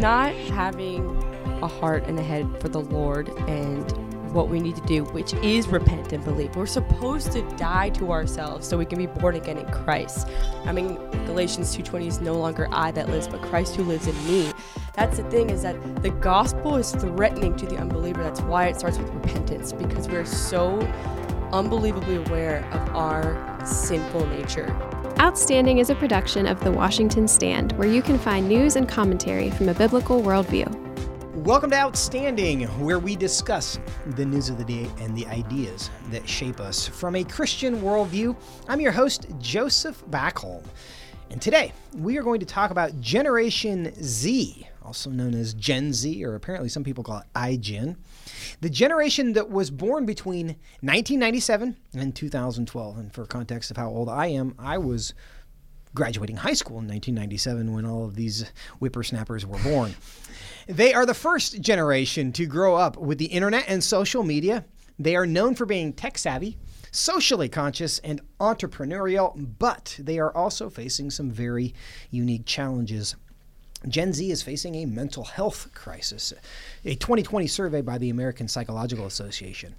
not having a heart and a head for the Lord and what we need to do, which is repent and believe. We're supposed to die to ourselves so we can be born again in Christ. I mean, Galatians 2:20 is no longer I that lives, but Christ who lives in me. That's the thing is that the gospel is threatening to the unbeliever. That's why it starts with repentance because we're so unbelievably aware of our sinful nature. Outstanding is a production of The Washington Stand, where you can find news and commentary from a biblical worldview. Welcome to Outstanding, where we discuss the news of the day and the ideas that shape us from a Christian worldview. I'm your host, Joseph Backholm. And today, we are going to talk about Generation Z, also known as Gen Z, or apparently some people call it iGen. The generation that was born between 1997 and 2012. And for context of how old I am, I was graduating high school in 1997 when all of these whippersnappers were born. they are the first generation to grow up with the internet and social media. They are known for being tech savvy, socially conscious, and entrepreneurial, but they are also facing some very unique challenges Gen Z is facing a mental health crisis. A 2020 survey by the American Psychological Association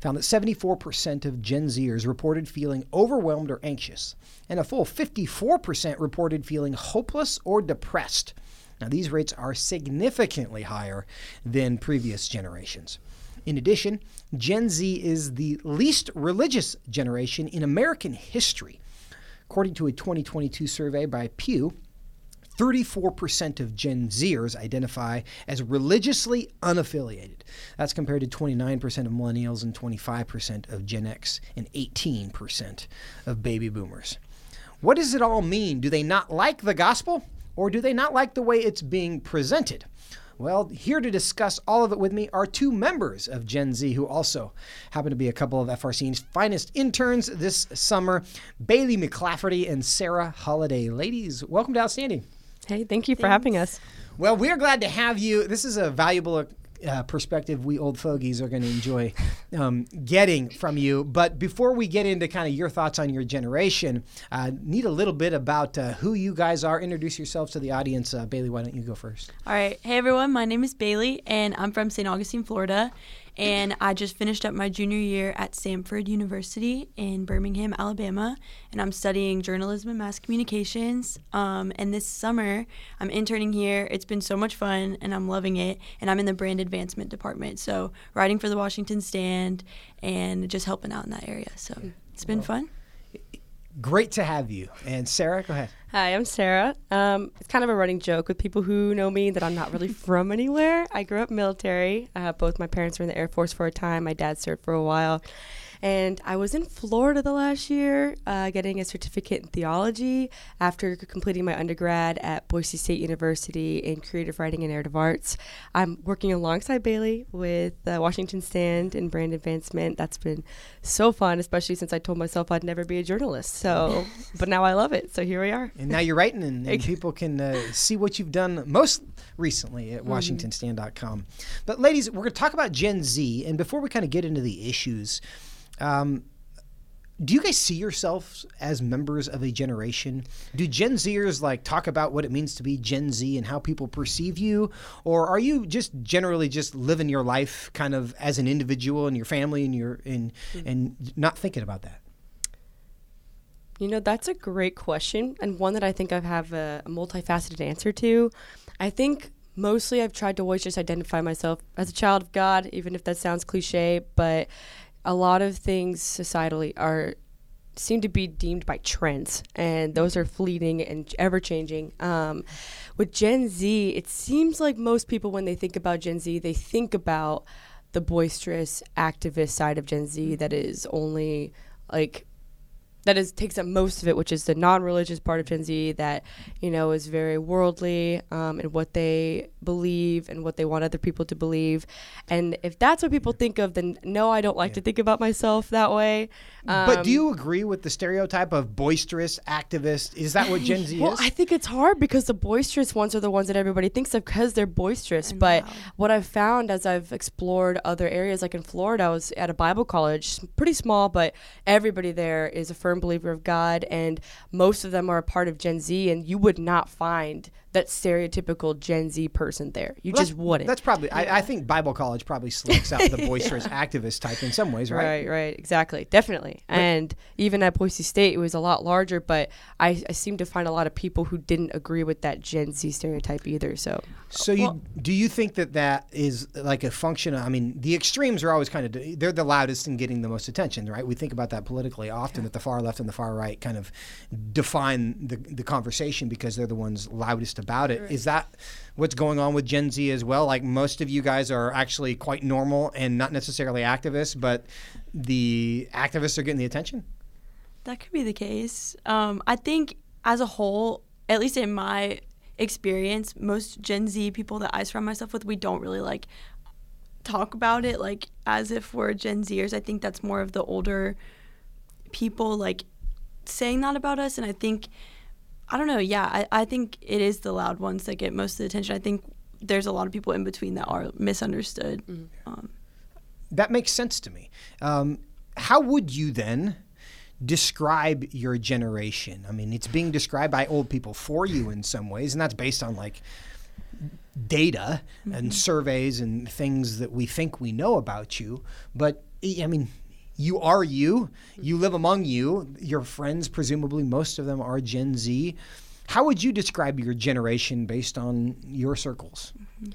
found that 74% of Gen Zers reported feeling overwhelmed or anxious, and a full 54% reported feeling hopeless or depressed. Now, these rates are significantly higher than previous generations. In addition, Gen Z is the least religious generation in American history. According to a 2022 survey by Pew, 34% of Gen Zers identify as religiously unaffiliated. That's compared to 29% of millennials and 25% of Gen X and 18% of baby boomers. What does it all mean? Do they not like the gospel or do they not like the way it's being presented? Well, here to discuss all of it with me are two members of Gen Z who also happen to be a couple of FRC's finest interns this summer Baylie McClafferty and Sarah Holliday. Ladies, welcome to Outstanding. Hey, thank you for having us. Well, we're glad to have you. This is a valuable uh, perspective we old fogies are going to enjoy um, getting from you. But before we get into kind of your thoughts on your generation, uh, need a little bit about uh, who you guys are. Introduce yourselves to the audience. Uh, Baylie, why don't you go first? All right. Hey, everyone. My name is Baylie, and I'm from St. Augustine, Florida and I just finished up my junior year at Samford University in Birmingham, Alabama, and I'm studying journalism and mass communications. Um, and this summer, I'm interning here. It's been so much fun, and I'm loving it. And I'm in the brand advancement department, so writing for the Washington Stand and just helping out in that area. So it's been fun. Great to have you. And Sarah, go ahead. Hi, I'm Sarah. Um, it's kind of a running joke with people who know me that I'm not really from anywhere. I grew up military. Uh, both my parents were in the Air Force for a time. My dad served for a while. And I was in Florida the last year uh, getting a certificate in theology after completing my undergrad at Boise State University in creative writing and narrative arts. I'm working alongside Baylie with the Washington Stand and brand advancement. That's been so fun, especially since I told myself I'd never be a journalist. So, but now I love it. So here we are. And now you're writing, and, and people can uh, see what you've done most recently at mm-hmm. WashingtonStand.com. But, ladies, we're going to talk about Gen Z. And before we kind of get into the issues, um, do you guys see yourselves as members of a generation? Do Gen Zers like talk about what it means to be Gen Z and how people perceive you, or are you just generally just living your life kind of as an individual and your family and your and mm-hmm. and not thinking about that? You know, that's a great question and one that I think I have a, a multifaceted answer to. I think mostly I've tried to always just identify myself as a child of God, even if that sounds cliche, but a lot of things societally are seem to be deemed by trends and those are fleeting and ever changing. Um, with gen z it seems like most people when they think about gen z they think about the boisterous activist side of gen z that is only like that is takes up most of it, which is the non-religious part of Gen Z that you know is very worldly um, in what they believe and what they want other people to believe. And if that's what people think of, then no, I don't like yeah. to think about myself that way. Um, but do you agree with the stereotype of boisterous activist? Is that what Gen Z well, is? I think it's hard because the boisterous ones are the ones that everybody thinks of because they're boisterous. But what I've found as I've explored other areas, like in Florida, I was at a Bible college, pretty small, but everybody there is a firm believer of God, and most of them are a part of Gen Z, and you would not find that stereotypical Gen Z person there. You Well, just wouldn't. That's probably. I, I think Bible college probably selects out the boisterous activist type in some ways, right? Right, right, exactly, definitely. And even at Boise State, it was a lot larger, but I, I seem to find a lot of people who didn't agree with that Gen Z stereotype either. So So you Well- do you think that that is like a function? Of, I mean, the extremes are always kind of they're the loudest and getting the most attention, right? We think about that politically often that the far left and the far right kind of define the the conversation because they're the ones loudest about it. Is that what's going on with Gen Z as well? Like most of you guys are actually quite normal and not necessarily activists, but the activists are getting the attention. That could be the case. Um, I think as a whole, at least in my experience, most Gen Z people that I surround myself with, we don't really like talk about it like as if we're Gen Zers. I think that's more of the older people like saying that about us. And I think, I don't know, yeah, I, I think it is the loud ones that get most of the attention. I think there's a lot of people in between that are misunderstood. Um, That makes sense to me. Um, how would you then describe your generation? I mean, it's being described by old people for you in some ways, and that's based on like data and mm-hmm. surveys and things that we think we know about you. But I mean, you are you. You mm-hmm. live among you. Your friends, presumably, most of them are Gen Z. How would you describe your generation based on your circles? Mm-hmm.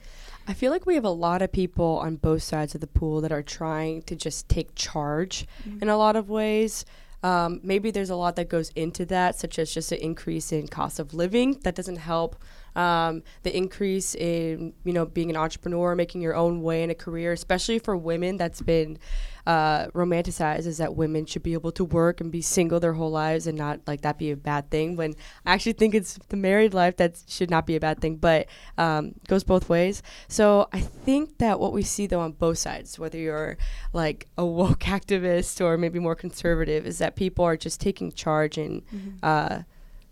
I feel like we have a lot of people on both sides of the pool that are trying to just take charge in a lot of ways. Um, maybe there's a lot that goes into that, such as just an increase in cost of living that doesn't help. Um, the increase in you know being an entrepreneur, making your own way in a career, especially for women, that's been uh, romanticized is that women should be able to work and be single their whole lives and not like that be a bad thing. When I actually think it's the married life that should not be a bad thing, but um, goes both ways. So I think that what we see though on both sides, whether you're like a woke activist or maybe more conservative, is that people are just taking charge and uh,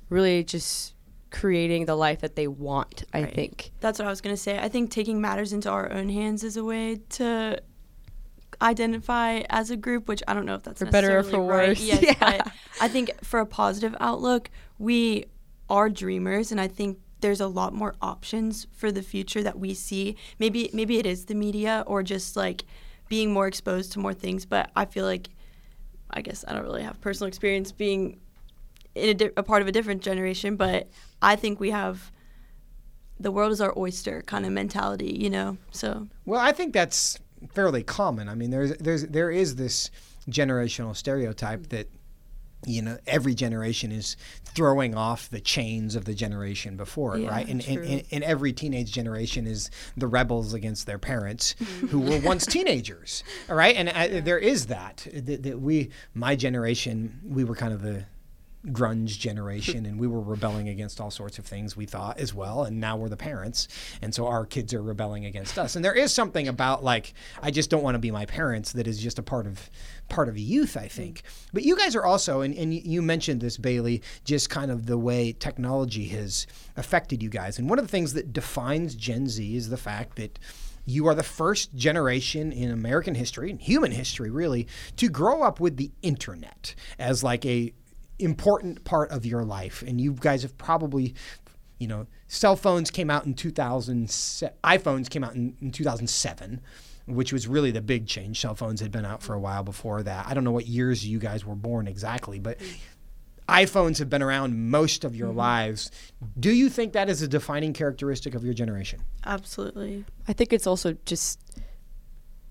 really just creating the life that they want. I Right. think. That's what I was gonna say. I think taking matters into our own hands is a way to identify as a group, which I don't know if that's For better or for right. worse. Yes, Yeah. but I think for a positive outlook, we are dreamers, and I think there's a lot more options for the future that we see. Maybe maybe it is the media or just like being more exposed to more things. But I feel like, I guess I don't really have personal experience being in a, di- a part of a different generation, but I think we have the world is our oyster kind of mentality, you know. So Well, I think that's fairly common. I mean, there's there's there is this generational stereotype that you know every generation is throwing off the chains of the generation before it, Yeah, right? And, and, and and every teenage generation is the rebels against their parents mm-hmm. who were once teenagers, all right? And I, there is that, that that we my generation we were kind of the grunge generation and we were rebelling against all sorts of things we thought as well and now we're the parents and so our kids are rebelling against us. And there is something about like i just don't want to be my parents that is just a part of part of youth i think. But you guys are also and, and you mentioned this baylie just kind of the way technology has affected you guys. And one of the things that defines gen z is the fact that you are the first generation in American history and human history really to grow up with the internet as like a important part of your life. And you guys have probably you know cell phones came out in 2000 iPhones came out in, in 2007 which was really the big change. Cell phones had been out for a while before that. I don't know what years you guys were born exactly but iPhones have been around most of your mm-hmm. lives. Do you think that is a defining characteristic of your generation? Absolutely, I think it's also just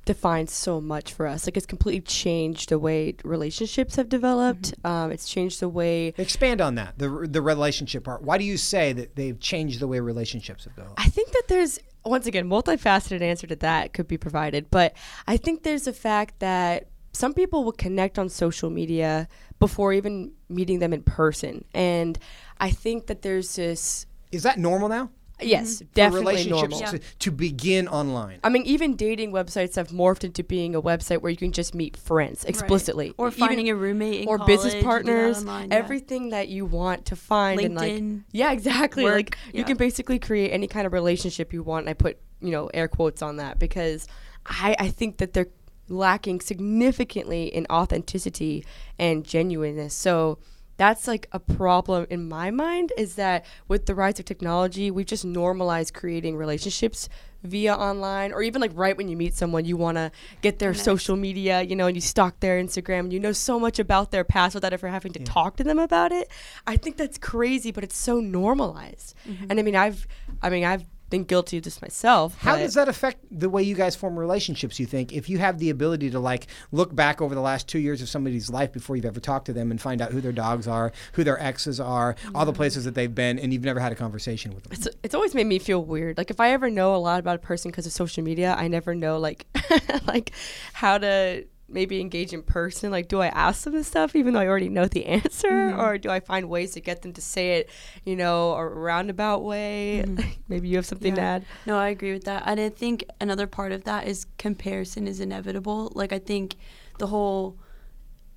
defines so much for us. Like it's completely changed the way relationships have developed. Um, it's changed the way Expand on that, the the relationship part. Why do you say that they've changed the way relationships have developed? I think that there's once again multifaceted answer to that could be provided, but I think there's a fact that some people will connect on social media before even meeting them in person, and I think that there's this Is that normal now? Yes, mm-hmm. For definitely relationships normal. to, to begin online. I mean, even dating websites have morphed into being a website where you can just meet friends explicitly, or Even- finding a roommate in or business college, you do that partners, online, yeah. everything that you want to find and like LinkedIn, yeah, exactly. work, like you can basically create any kind of relationship you want. And I put you know air quotes on that because I I think that they're lacking significantly in authenticity and genuineness. So that's like a problem in my mind is that with the rise of technology, we've just normalized creating relationships via online or even like right when you meet someone you want to get their social media you know and you stalk their instagram and you know so much about their past without ever having to talk to them about it. I think that's crazy but it's so normalized. Mm-hmm. And i mean i've i mean i've been guilty of this myself How does that affect the way you guys form relationships? You think if you have the ability to like look back over the last two years of somebody's life before you've ever talked to them and find out who their dogs are, who their exes are, all the places that they've been, and you've never had a conversation with them. it's, it's always made me feel weird. Like if I ever know a lot about a person because of social media, I never know like like how to maybe engage in person. Like, do I ask them this stuff even though I already know the answer, mm-hmm. or do I find ways to get them to say it, you know, a roundabout way? Mm-hmm. maybe you have something to add. No, I agree with that. And I think another part of that is comparison is inevitable. Like I think the whole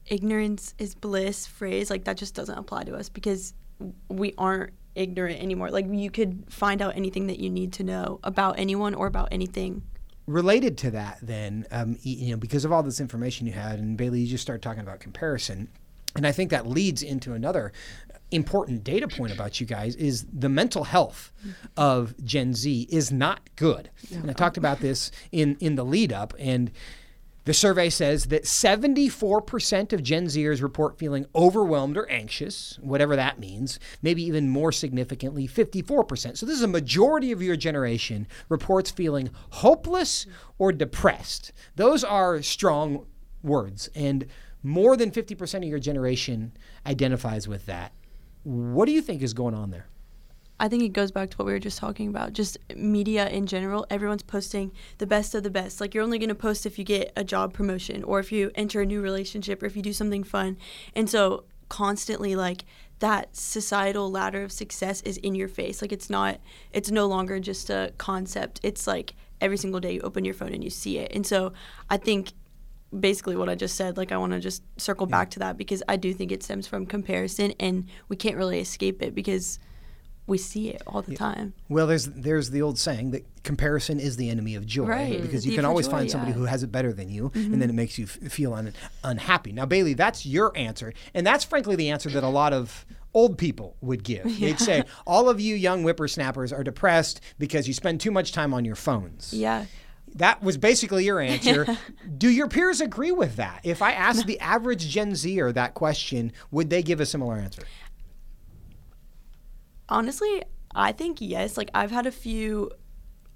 ignorance is bliss phrase, like that just doesn't apply to us because we aren't ignorant anymore. Like you could find out anything that you need to know about anyone or about anything. Related to that then um, you know because of all this information you had and baylie you just started talking about comparison and i think that leads into another important data point about you guys is the mental health of gen z is not good. And i talked about this in in the lead up and the survey says that 74% of Gen Zers report feeling overwhelmed or anxious, whatever that means. Maybe even more significantly, 54%. So, this is a majority of your generation reports feeling hopeless or depressed. Those are strong words, and more than 50% of your generation identifies with that. What do you think is going on there? I think it goes back to what we were just talking about. Just media in general, everyone's posting the best of the best. Like you're only going to post if you get a job promotion or if you enter a new relationship or if you do something fun. And so constantly like that societal ladder of success is in your face. Like it's not it's no longer just a concept. It's like every single day you open your phone and you see it. And so I think basically what I just said. Like I want to just circle back to that because I do think it stems from comparison, and we can't really escape it because we see it all the time. Well, there's there's the old saying that comparison is the enemy of joy, Right. because you can always joy, find somebody yeah. Mm-hmm. who has it better than you, and then it makes you f- feel un- unhappy. Now, Baylie, that's your answer, and that's frankly the answer that a lot of old people would give. They'd say all of you young whippersnappers are depressed because you spend too much time on your phones. Yeah. That was basically your answer. Do your peers agree with that? If I asked the average Gen Zer that question, would they give a similar answer? Honestly, I think yes. Like I've had a few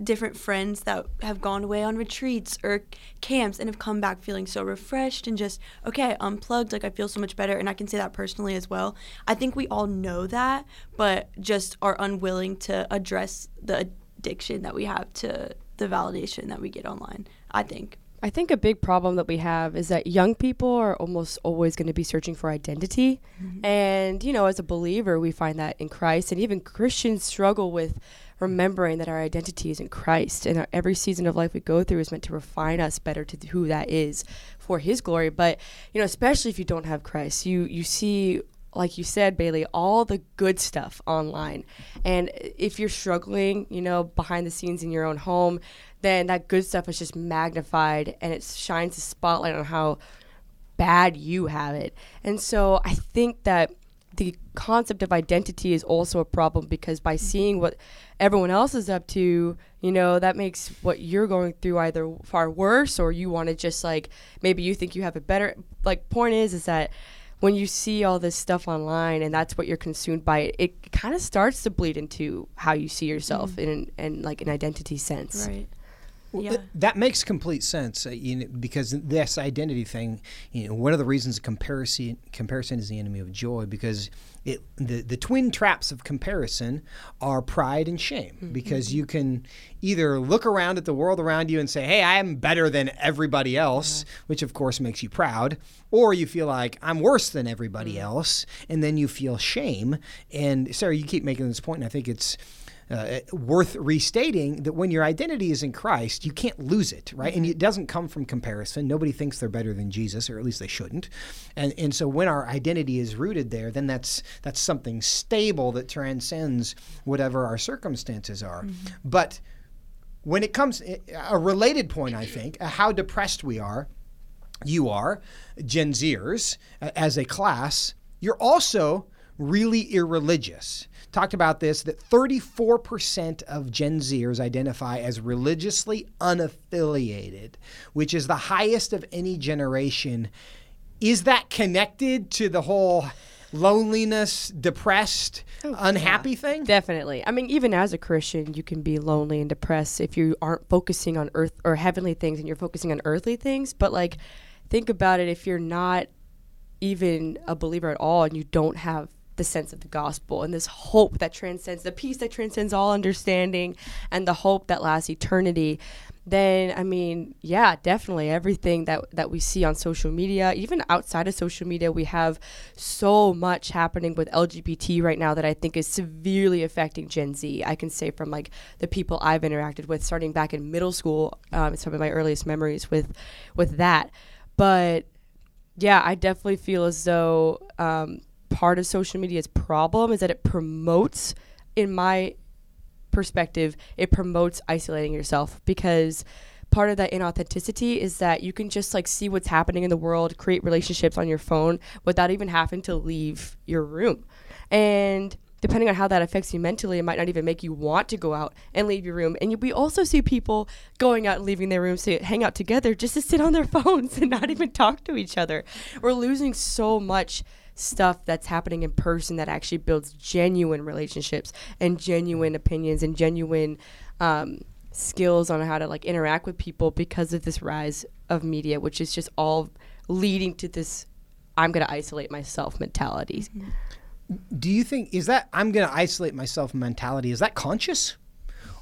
different friends that have gone away on retreats or camps and have come back feeling so refreshed and just okay, unplugged, like I feel so much better and I can say that personally as well. I think we all know that, but just are unwilling to address the addiction that we have to the validation that we get online. I think. I think a big problem that we have is that young people are almost always going to be searching for identity. Mm-hmm. And, you know, as a believer, we find that in Christ. And even Christians struggle with remembering that our identity is in Christ. And our, every season of life we go through is meant to refine us better to who that is for His glory. But, you know, especially if you don't have Christ, you, you see like you said, Baylie, all the good stuff online. And uh, if you're struggling, you know, behind the scenes in your own home, then that good stuff is just magnified and it shines a spotlight on how bad you have it. And so I think that the concept of identity is also a problem because by mm-hmm. seeing what everyone else is up to, you know, that makes what you're going through either far worse or you want to just like maybe you think you have it better. Like point is is that when you see all this stuff online and that's what you're consumed by, it, it kind of starts to bleed into how you see yourself mm-hmm. in, in like an identity sense. Right. Well, yeah. th- that makes complete sense, uh, you know, because this identity thing, you know, one of the reasons comparison comparison is the enemy of joy because it the, the twin traps of comparison are pride and shame because you can either look around at the world around you and say, "Hey, I am better than everybody else," which of course makes you proud, or you feel like I'm worse than everybody else, and then you feel shame. And Sarah, you keep making this point, and I think it's uh, eh, worth restating that when your identity is in Christ, you can't lose it, right? And mm-hmm. it doesn't come from comparison. Nobody thinks they're better than Jesus, or at least they shouldn't. And and so when our identity is rooted there, then that's that's something stable that transcends whatever our circumstances are. Mm-hmm. But when it comes eh, a related point, I think, how depressed we are, you are, Gen Zers, as a class, you're also really irreligious. Talked about this that 34% of Gen Zers identify as religiously unaffiliated, which is the highest of any generation. Is that connected to the whole loneliness, depressed, oh, unhappy thing? Definitely. I mean, even as a Christian, you can be lonely and depressed if you aren't focusing on earth or heavenly things and you're focusing on earthly things. But like, think about it if you're not even a believer at all and you don't have the sense of the gospel and this hope that transcends the peace that transcends all understanding and the hope that lasts eternity then I mean, yeah, definitely everything that that we see on social media, even outside of social media, we have so much happening with LGBT right now that I think is severely affecting Gen Z. I can say from like the people I've interacted with, starting back in middle school, um, some of my earliest memories with with that. But yeah, I definitely feel as though um, part of social media's problem is that it promotes, in my perspective, it promotes isolating yourself because part of that inauthenticity is that you can just like see what's happening in the world, create relationships on your phone without even having to leave your room. And depending on how that affects you mentally, it might not even make you want to go out and leave your room. And you, we also see people going out and leaving their rooms to hang out together just to sit on their phones and not even talk to each other. We're losing so much stuff that's happening in person that actually builds genuine relationships and genuine opinions and genuine um, skills on how to like interact with people because of this rise of media, which is just all leading to this I'm going to isolate myself mentality. Mm-hmm. Do you think is that I'm going to isolate myself mentality is that conscious?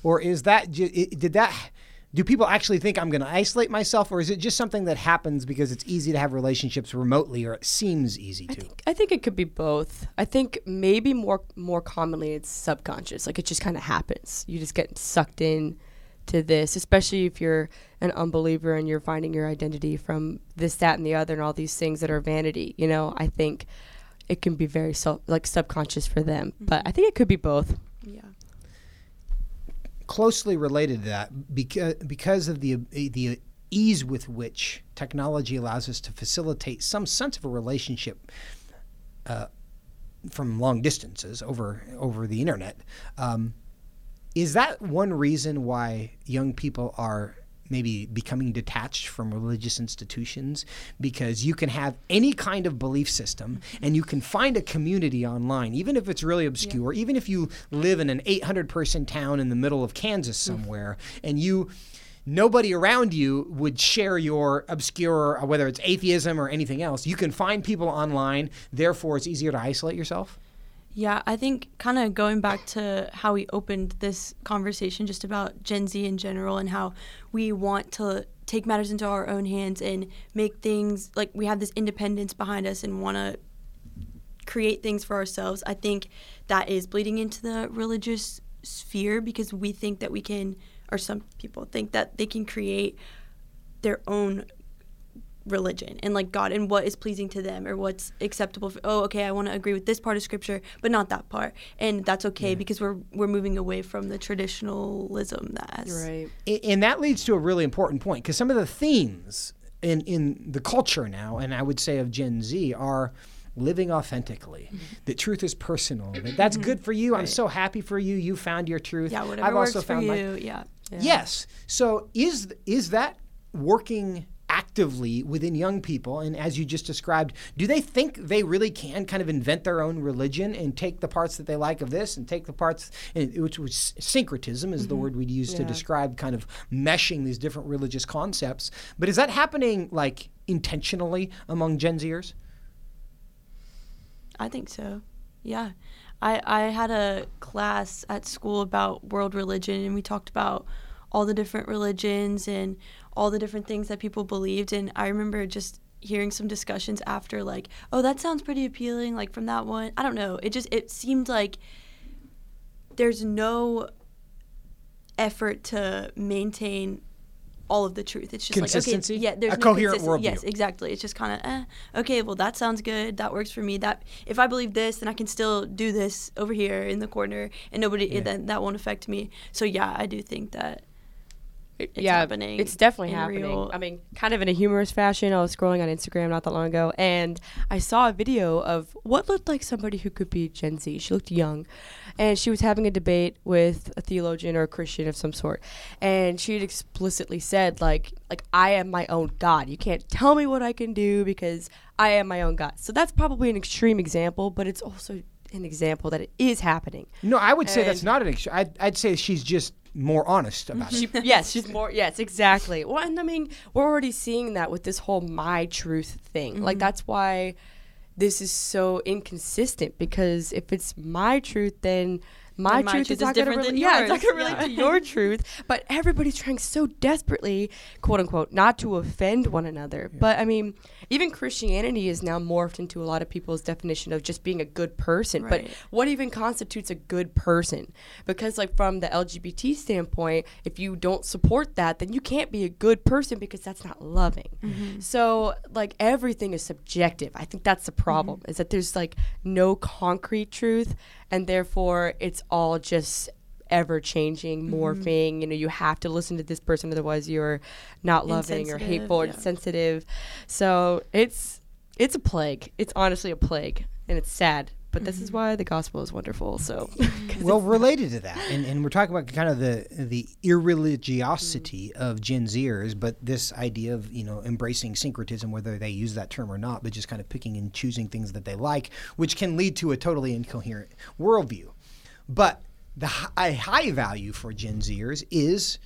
Or is that did that do people actually think I'm going to isolate myself, or is it just something that happens because it's easy to have relationships remotely, or it seems easy to? I think, I think it could be both. I think maybe more more commonly it's subconscious, like it just kind of happens. You just get sucked in to this, especially if you're an unbeliever and you're finding your identity from this, that, and the other, and all these things that are vanity. You know, I think it can be very self, like subconscious for them, mm-hmm. but I think it could be both. Closely related to that because because of the the ease with which technology allows us to facilitate some sense of a relationship uh, from long distances over over the internet. Um, is that one reason why young people are maybe becoming detached from religious institutions because you can have any kind of belief system and you can find a community online, even if it's really obscure, yeah. even if you live in an 800 person town in the middle of Kansas mm. somewhere and you nobody around you would share your obscure, whether it's atheism or anything else. You can find people online, therefore, it's easier to isolate yourself. Yeah, I think kind of going back to how we opened this conversation just about Gen Z in general and how we want to take matters into our own hands and make things like we have this independence behind us and want to create things for ourselves. I think that is bleeding into the religious sphere because we think that we can, or some people think that they can create their own religion and like God and what is pleasing to them or what's acceptable. For, oh, okay, I want to agree with this part of scripture, but not that part, and that's okay yeah. because we're we're moving away from the traditionalism that has. Right, and that leads to a really important point because some of the themes in in the culture now, and I would say of Gen Z, are living authentically mm-hmm. that truth is personal that that's mm-hmm. good for you right. i'm so happy for you you found your truth yeah whatever i've works also found for you my, yeah. yeah yes so is is that working actively within young people and as you just described do they think they really can kind of invent their own religion and take the parts that they like of this and take the parts which was syncretism is mm-hmm. the word we'd use yeah. to describe kind of meshing these different religious concepts but is that happening like intentionally among gen zers i think so yeah I, I had a class at school about world religion and we talked about all the different religions and all the different things that people believed. And I remember just hearing some discussions after, like, oh, that sounds pretty appealing, like from that one. I don't know. It just, it seemed like there's no effort to maintain all of the truth. It's just like okay, yeah, there's a no coherent worldview. Yes, exactly. It's just kind of eh, okay. Well, that sounds good. That works for me. That if I believe this, then I can still do this over here in the corner, and nobody yeah. then that won't affect me. So yeah, I do think that it's yeah, happening. It's definitely happening. real- I mean, kind of in a humorous fashion. I was scrolling on Instagram not that long ago, and I saw a video of what looked like somebody who could be Gen Z. She looked young, and she was having a debate with a theologian or a Christian of some sort, and she had explicitly said, like, like I am my own God. You can't tell me what I can do because I am my own God. So that's probably an extreme example, but it's also an example that it is happening. No, I would say that's not an. Ex- I'd, I'd say she's just more honest about it. She, yes, she's more. Yes, exactly. Well, and I mean, we're already seeing that with this whole my truth thing. Like mm-hmm. that's why this is so inconsistent because if it's my truth, then my, Then my truth, truth is is not going to different relate. than Yeah, it's not yours. going to relate Yeah. to your truth. But everybody's trying so desperately, quote unquote, not to offend one another. But I mean, even Christianity is now morphed into a lot of people's definition of just being a good person. But what even constitutes a good person? Because like from the lgbt standpoint if you don't support that then you can't be a good person because that's not loving. Mm-hmm. So like everything is subjective. I think that's the mm-hmm. problem is that there's like no concrete truth and therefore it's all just ever changing mm-hmm. morphing. You know you have to listen to this person otherwise you're not loving or Insensitive, hateful or yeah. sensitive so it's it's a plague. It's honestly a plague and it's sad but this is mm-hmm. why the gospel is wonderful so. Well, related to that, and, and we're talking about kind of the the irreligiosity mm-hmm. of Gen Zers, but this idea of you know embracing syncretism, whether they use that term or not, but just kind of picking and choosing things that they like, which can lead to a totally incoherent worldview. But the a high value for Gen Zers is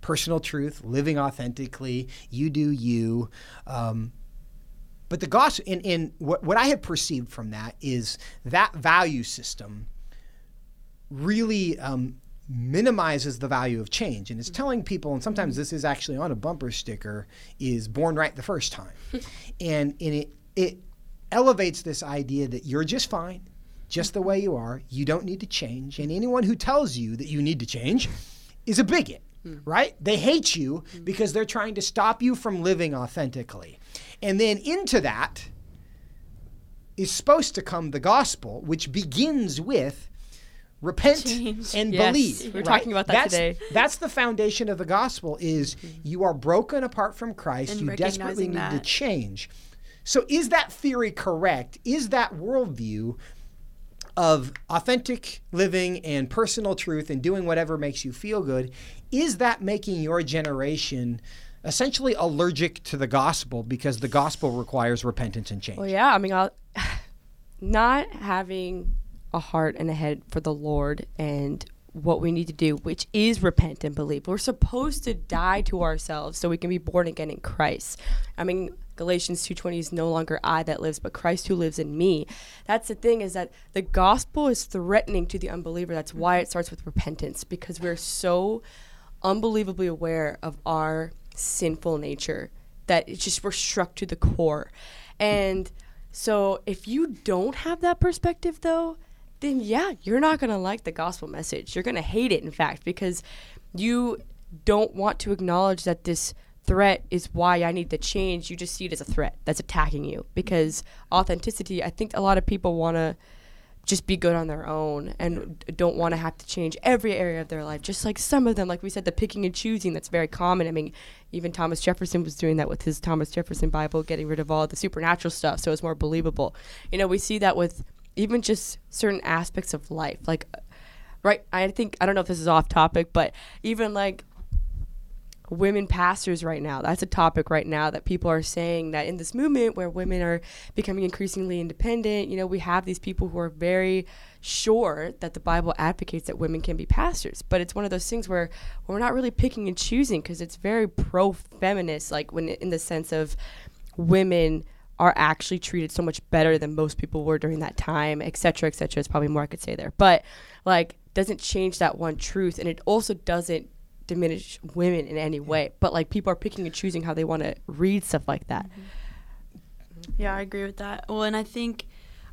personal truth, living authentically. You do you. Um, but the gospel, in, in what, what I have perceived from that is that value system really um, minimizes the value of change. And it's telling people, and sometimes this is actually on a bumper sticker, is born right the first time. and and it, it elevates this idea that you're just fine, just the way you are. You don't need to change. And anyone who tells you that you need to change is a bigot. Hmm. Right? They hate you hmm. because they're trying to stop you from living authentically. And then into that is supposed to come the gospel, which begins with repent Change. and Yes, believe. We are right? talking about that that's, today. That's the foundation of the gospel is hmm. you are broken apart from Christ. And you desperately need to change. So is that theory correct? Is that worldview of authentic living and personal truth and doing whatever makes you feel good, is that making your generation essentially allergic to the gospel because the gospel requires repentance and change? Well, yeah. I mean, I'll, not having a heart and a head for the Lord and what we need to do, which is repent and believe. We're supposed to die to ourselves so we can be born again in Christ. I mean, Galatians 2:20 is no longer I that lives, but Christ who lives in me. That's the thing is that the gospel is threatening to the unbeliever. That's why it starts with repentance because we're so unbelievably aware of our sinful nature that it's just we're struck to the core. And so if you don't have that perspective though, then yeah, you're not going to like the gospel message. You're going to hate it in fact because you don't want to acknowledge that this threat is why I need to change. You just see it as a threat that's attacking you because authenticity, I think a lot of people want to just be good on their own and don't want to have to change every area of their life. Just like some of them, like we said, the picking and choosing that's very common. I mean, even Thomas Jefferson was doing that with his Thomas Jefferson Bible, getting rid of all the supernatural stuff so it's more believable. You know, we see that with even just certain aspects of life. Like, right, I think, I don't know if this is off topic, but even like women pastors right now. That's a topic right now that people are saying that in this movement where women are becoming increasingly independent, you know, we have these people who are very sure that the Bible advocates that women can be pastors. But it's one of those things where we're not really picking and choosing because it's very pro feminist, like when in the sense of women are actually treated so much better than most people were during that time, et cetera, et cetera. It's probably more I could say there. But like doesn't change that one truth and it also doesn't diminish women in any way. But like people are picking and choosing how they want to read stuff like that. Yeah, I agree with that. Well, and I think,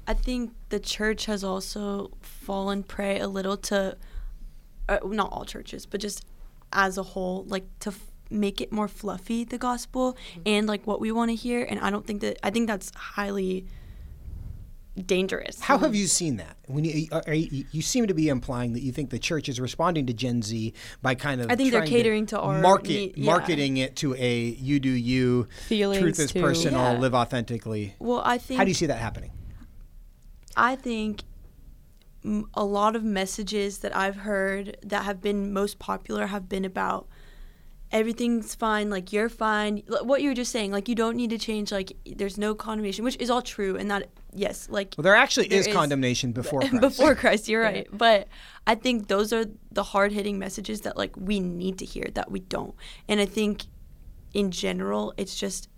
I think the church has also fallen prey a little to, uh, not all churches, but just as a whole, like to f- make it more fluffy the gospel and like what we want to hear. And I don't think that I think that's highly dangerous. How have you seen that? When you, are you, you seem to be implying that you think the church is responding to Gen Z by kind of I think they're catering to our market need- yeah. marketing it to a you do you Feelings truth is too. personal Yeah. live authentically. Well, I think How do you see that happening? I think a lot of messages that I've heard that have been most popular have been about everything's fine, like you're fine. What you were just saying, like you don't need to change, like there's no condemnation, which is all true, and that yes, like Well, there actually There is, is- condemnation before Christ. before Christ, you're right. But I think those are the hard hitting messages that like we need to hear that we don't. And I think in general, it's just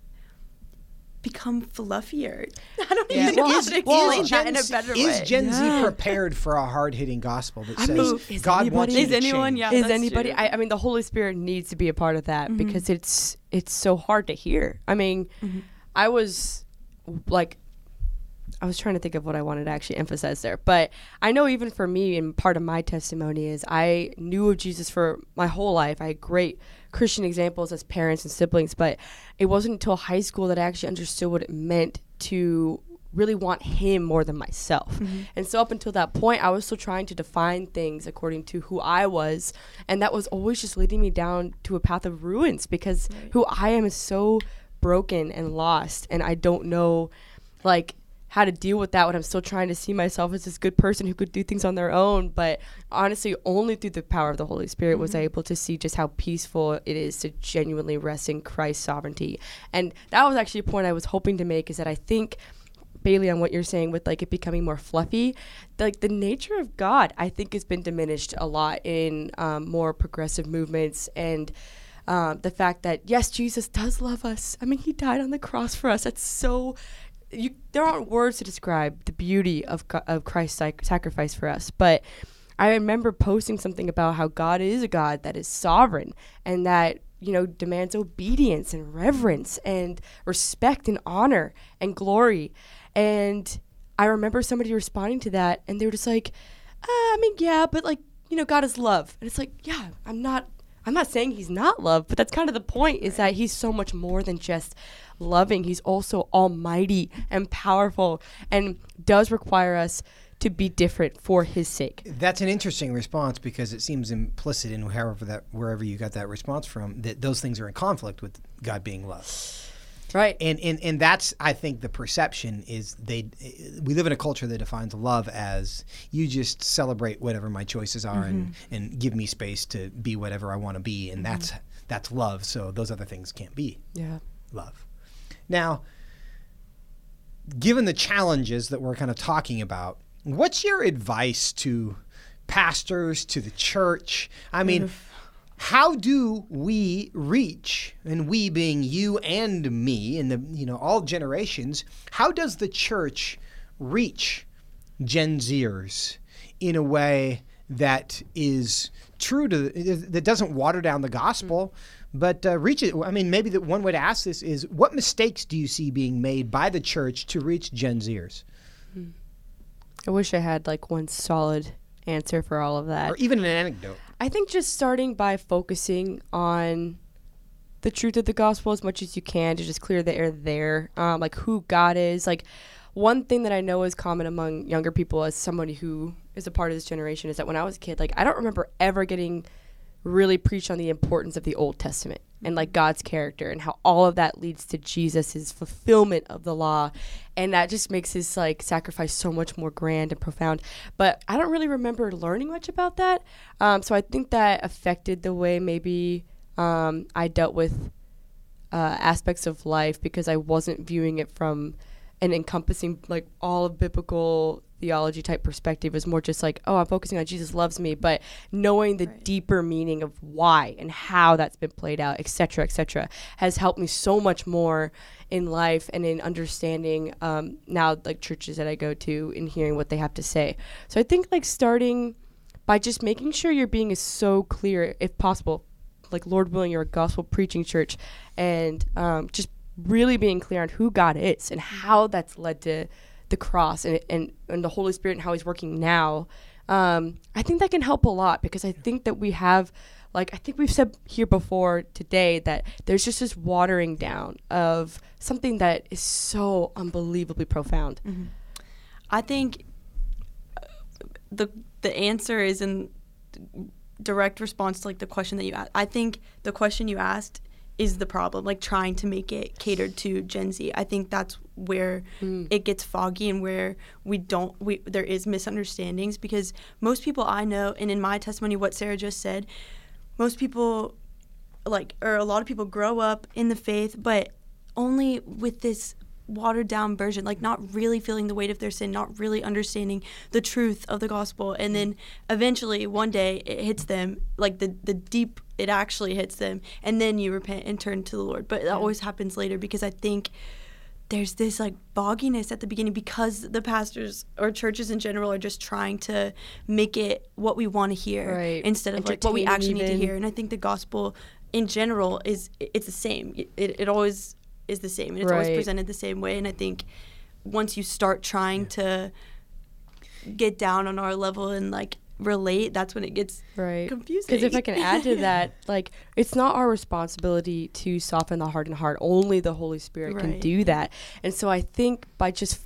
become fluffier. I don't Yeah. even know Well, how is- to explain is that in a Gen, better is way. Gen Z prepared for a hard hitting gospel that I says mean, is God wants you Is to anyone- change? yeah. is anybody. I, I mean the holy spirit needs to be a part of that mm-hmm. because it's it's so hard to hear i mean mm-hmm. i was like i was trying to think of what i wanted to actually emphasize there but i know even for me and part of my testimony is i knew of jesus for my whole life. I had great christian examples as parents and siblings but it wasn't until high school that i actually understood what it meant to really want him more than myself. Mm-hmm. And so up until that point I was still trying to define things according to who I was and that was always just leading me down to a path of ruins because who I am is so broken and lost and I don't know like how to deal with that when I'm still trying to see myself as this good person who could do things on their own. But honestly, only through the power of the Holy Spirit was I able to see just how peaceful it is to genuinely rest in Christ's sovereignty. And that was actually a point I was hoping to make is that I think. Baylie, on what you're saying with like it becoming more fluffy, like the nature of God, I think has been diminished a lot in um, more progressive movements and um, the fact that yes, Jesus does love us. I mean, He died on the cross for us. That's so. You, there aren't words to describe the beauty of of Christ's sac- sacrifice for us. But I remember posting something about how God is a God that is sovereign and that you know demands obedience and reverence and respect and honor and glory. And I remember somebody responding to that, and they were just like, uh, "I mean, yeah, but like you know, God is love." And it's like, yeah, I'm not. I'm not saying he's not love, but that's kind of the point is that he's so much more than just loving. He's also almighty and powerful and does require us to be different for his sake. That's an interesting response because it seems implicit in however that wherever you got that response from that those things are in conflict with God being love. Right. And and and that's I think the perception is they we live in a culture that defines love as you just celebrate whatever my choices are and mm-hmm. and give me space to be whatever I want to be and that's mm-hmm. that's love. So those other things can't be yeah. love. Now, given the challenges that we're kind of talking about, what's your advice to pastors, to the church? I mean, how do we reach, and we being you and me, and the you know all generations, how does the church reach Gen Zers in a way that is true to that doesn't water down the gospel? But uh, reach it. I mean, maybe the one way to ask this is: What mistakes do you see being made by the church to reach Gen Zers, I wish I had like one solid answer for all of that. or even an anecdote? I think just starting by focusing on the truth of the gospel as much as you can to just clear the air there, um, like who God is. Like one thing that I know is common among younger people as somebody who is a part of this generation is that when I was a kid, like I don't remember ever getting really preached on the importance of the Old Testament and like God's character and how all of that leads to Jesus' fulfillment of the law. And that just makes his like sacrifice so much more grand and profound. But I don't really remember learning much about that. Um, so I think that affected the way maybe um, I dealt with uh, aspects of life because I wasn't viewing it from an encompassing like all of biblical theology type perspective. is more just like, oh, I'm focusing on Jesus loves me, but knowing the deeper meaning of why and how that's been played out, et cetera, et cetera, has helped me so much more in life and in understanding um, now like churches that I go to and hearing what they have to say. So I think like starting by just making sure your being is so clear, if possible, like Lord willing, you're a gospel preaching church, and um, just really being clear on who God is and how that's led to the cross and, and, and the Holy Spirit and how He's working now. Um, I think that can help a lot because I think that we have, like, I think we've said here before today that there's just this watering down of something that is so unbelievably profound. I think uh, the the answer is in direct response to like the question that you asked. I think the question you asked is the problem, like trying to make it catered to Gen Z. I think that's where Mm. it gets foggy and where we don't we there is misunderstandings because most people I know and in my testimony what Sarah just said, most people like or a lot of people grow up in the faith but only with this watered down version like not really feeling the weight of their sin not really understanding the truth of the gospel and then eventually one day it hits them like the the deep it actually hits them and then you repent and turn to the lord. But that always happens later because i think there's this like bogginess at the beginning because the pastors or churches in general are just trying to make it what we want to hear Right. instead of like what we Entertaining actually need to hear. And i think the gospel in general is it's the same. It, it, it always is the same and it's always presented the same way. And i think once you start trying to get down on our level and like relate that's when it gets Right. confusing Because if I can add to that, like it's not our responsibility to soften the heart and heart. Only the Holy Spirit can do that. And so I think by just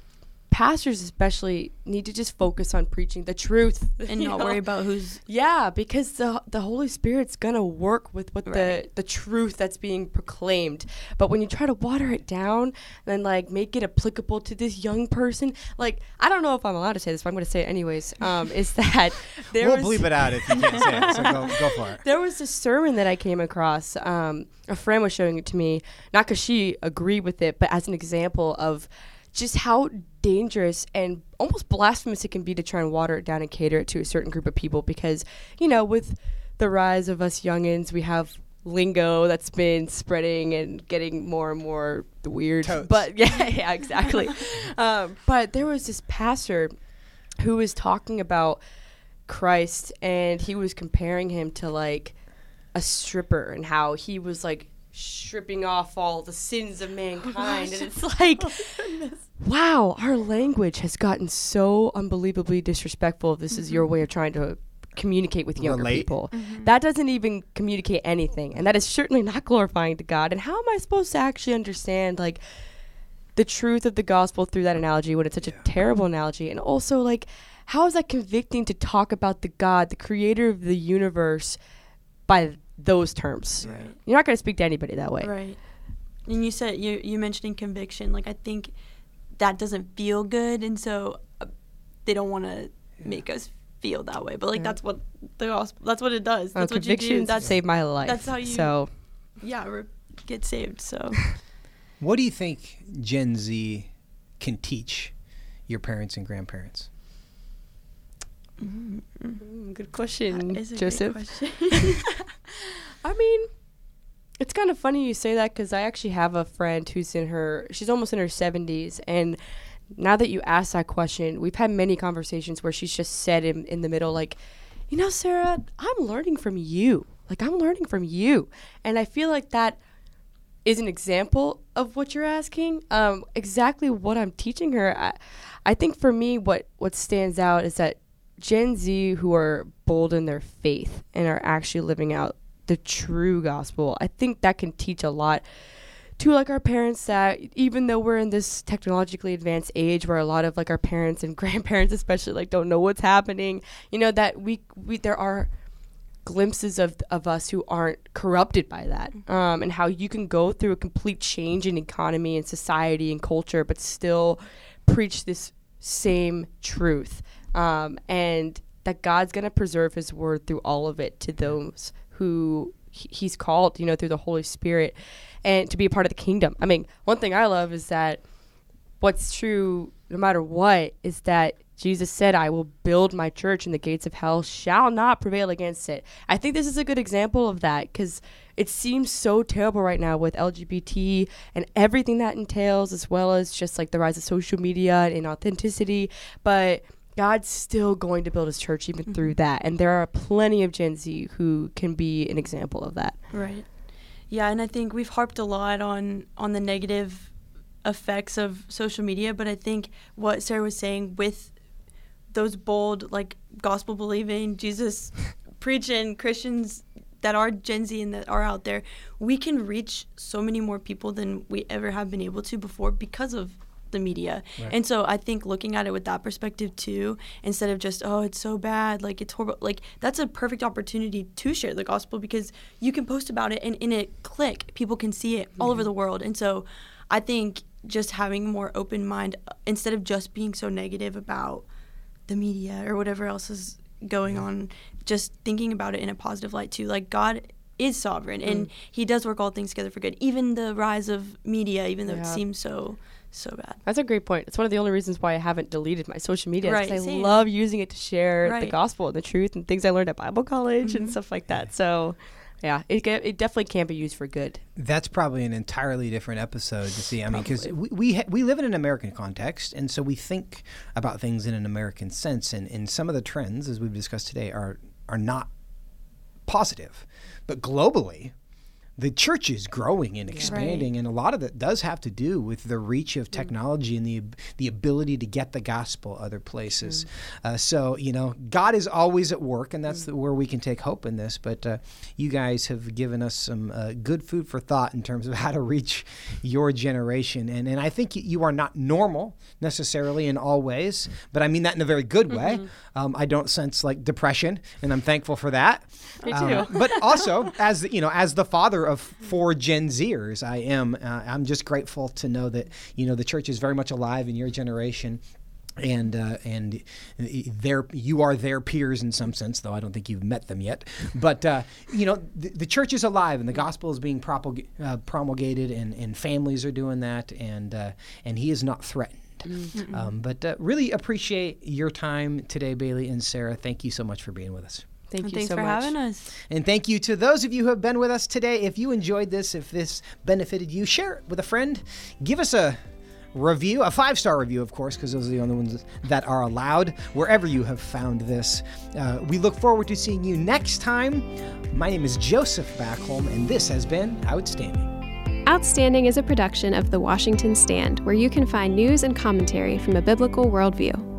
pastors especially need to just focus on preaching the truth and not know? worry about who's Yeah, because the the Holy Spirit's gonna work with what Right. the the truth that's being proclaimed. But when you try to water it down and like make it applicable to this young person, like I don't know if I'm allowed to say this, but I'm gonna say it anyways. Um, is that there we'll was bleep it out if you can't say it. So go, go for it. there was a sermon that I came across. Um, a friend was showing it to me, not because she agreed with it, but as an example of just how dangerous and almost blasphemous it can be to try and water it down and cater it to a certain group of people. Because, you know, with the rise of us youngins, we have lingo that's been spreading and getting more and more weird. Totes. But yeah, yeah, exactly. um, but there was this pastor who was talking about Christ and he was comparing him to like a stripper and how he was like stripping off all the sins of mankind and it's like wow our language has gotten so unbelievably disrespectful. If this is your way of trying to communicate with younger Relate. people. That doesn't even communicate anything and that is certainly not glorifying to god. And how am i supposed to actually understand like the truth of the gospel through that analogy when it's such a terrible analogy? And also like how is that convicting to talk about the god the creator of the universe by those terms Right. you're not going to speak to anybody that way Right. And you said you you mentioning conviction. Like I think that doesn't feel good, and so uh, they don't want to make us feel that way. But like Yeah. that's what the gospel. That's what it does. That's what you do. convictions That's saved my life that's how you- so yeah. Re- get saved. So What do you think Gen Z can teach your parents and grandparents? Mm, good question Is a great joseph question. I mean, it's kind of funny you say that because I actually have a friend who's in her, she's almost in her 70s. And now that you ask that question, we've had many conversations where she's just said in, in the middle, like, you know, Sarah, I'm learning from you. Like, I'm learning from you. And I feel like that is an example of what you're asking. Um, exactly what I'm teaching her. I, I think for me, what, what stands out is that Gen Z who are bold in their faith and are actually living out the true gospel, I think that can teach a lot to like our parents that even though we're in this technologically advanced age where a lot of like our parents and grandparents especially like don't know what's happening, you know that we we there are glimpses of of us who aren't corrupted by that um, and how you can go through a complete change in economy and society and culture but still preach this same truth um, and that god's going to preserve his word through all of it to those who he's called you know through the holy spirit and to be a part of the kingdom i mean one thing i love is that what's true no matter what is that Jesus said, I will build my church and the gates of hell shall not prevail against it. I think this is a good example of that because it seems so terrible right now with LGBT and everything that entails, as well as just like the rise of social media and inauthenticity. But God's still going to build his church even mm-hmm. through that. And there are plenty of Gen Z who can be an example of that. Right. Yeah, and I think we've harped a lot on on the negative effects of social media, but I think what Sarah was saying with those bold like gospel believing Jesus preaching Christians that are Gen Z and that are out there, we can reach so many more people than we ever have been able to before because of the media. And so I think looking at it with that perspective too, instead of just, oh, it's so bad, like it's horrible, like that's a perfect opportunity to share the gospel because you can post about it and in a click, people can see it all over the world. And so I think just having more open mind uh, instead of just being so negative about the media or whatever else is going on, just thinking about it in a positive light too. Like God is sovereign and he does work all things together for good. Even the rise of media, even though Yeah. it seems so so bad. That's a great point. It's one of the only reasons why I haven't deleted my social media. Right, Because I same. love using it to share the gospel and the truth and things I learned at Bible college Mm-hmm. and stuff like that. So, yeah, it, ca- it definitely can be used for good. That's probably an entirely different episode to see. I mean, because we we, ha- we live in an American context, and so we think about things in an American sense. And, and some of the trends, as we've discussed today, are are not positive, but globally. The church is growing and expanding, and a lot of that does have to do with the reach of technology and the the ability to get the gospel other places. Uh, so you know, God is always at work, and that's the, where we can take hope in this. But uh, you guys have given us some uh, good food for thought in terms of how to reach your generation, and and I think you are not normal necessarily in all ways, but I mean that in a very good way. Um, I don't sense like depression, and I'm thankful for that. Me Um, too. but also, as you know, as the father of four Gen Zers, I am. Uh, I'm just grateful to know that you know the church is very much alive in your generation. And uh, and their you are their peers in some sense, though I don't think you've met them yet. But uh, you know the, the church is alive, and the gospel is being propag- uh, promulgated, and, and families are doing that, and uh, and he is not threatened. Um, but uh, really appreciate your time today, Baylie and Sarah. Thank you so much for being with us. Thank And you thanks so for much. having us. And thank you to those of you who have been with us today. If you enjoyed this, if this benefited you, share it with a friend. Give us a review, a five star review, of course, because those are the only ones that are allowed wherever you have found this. Uh, we look forward to seeing you next time. My name is Joseph Backholm, and this has been Outstanding. Outstanding is a production of The Washington Stand, where you can find news and commentary from a biblical worldview.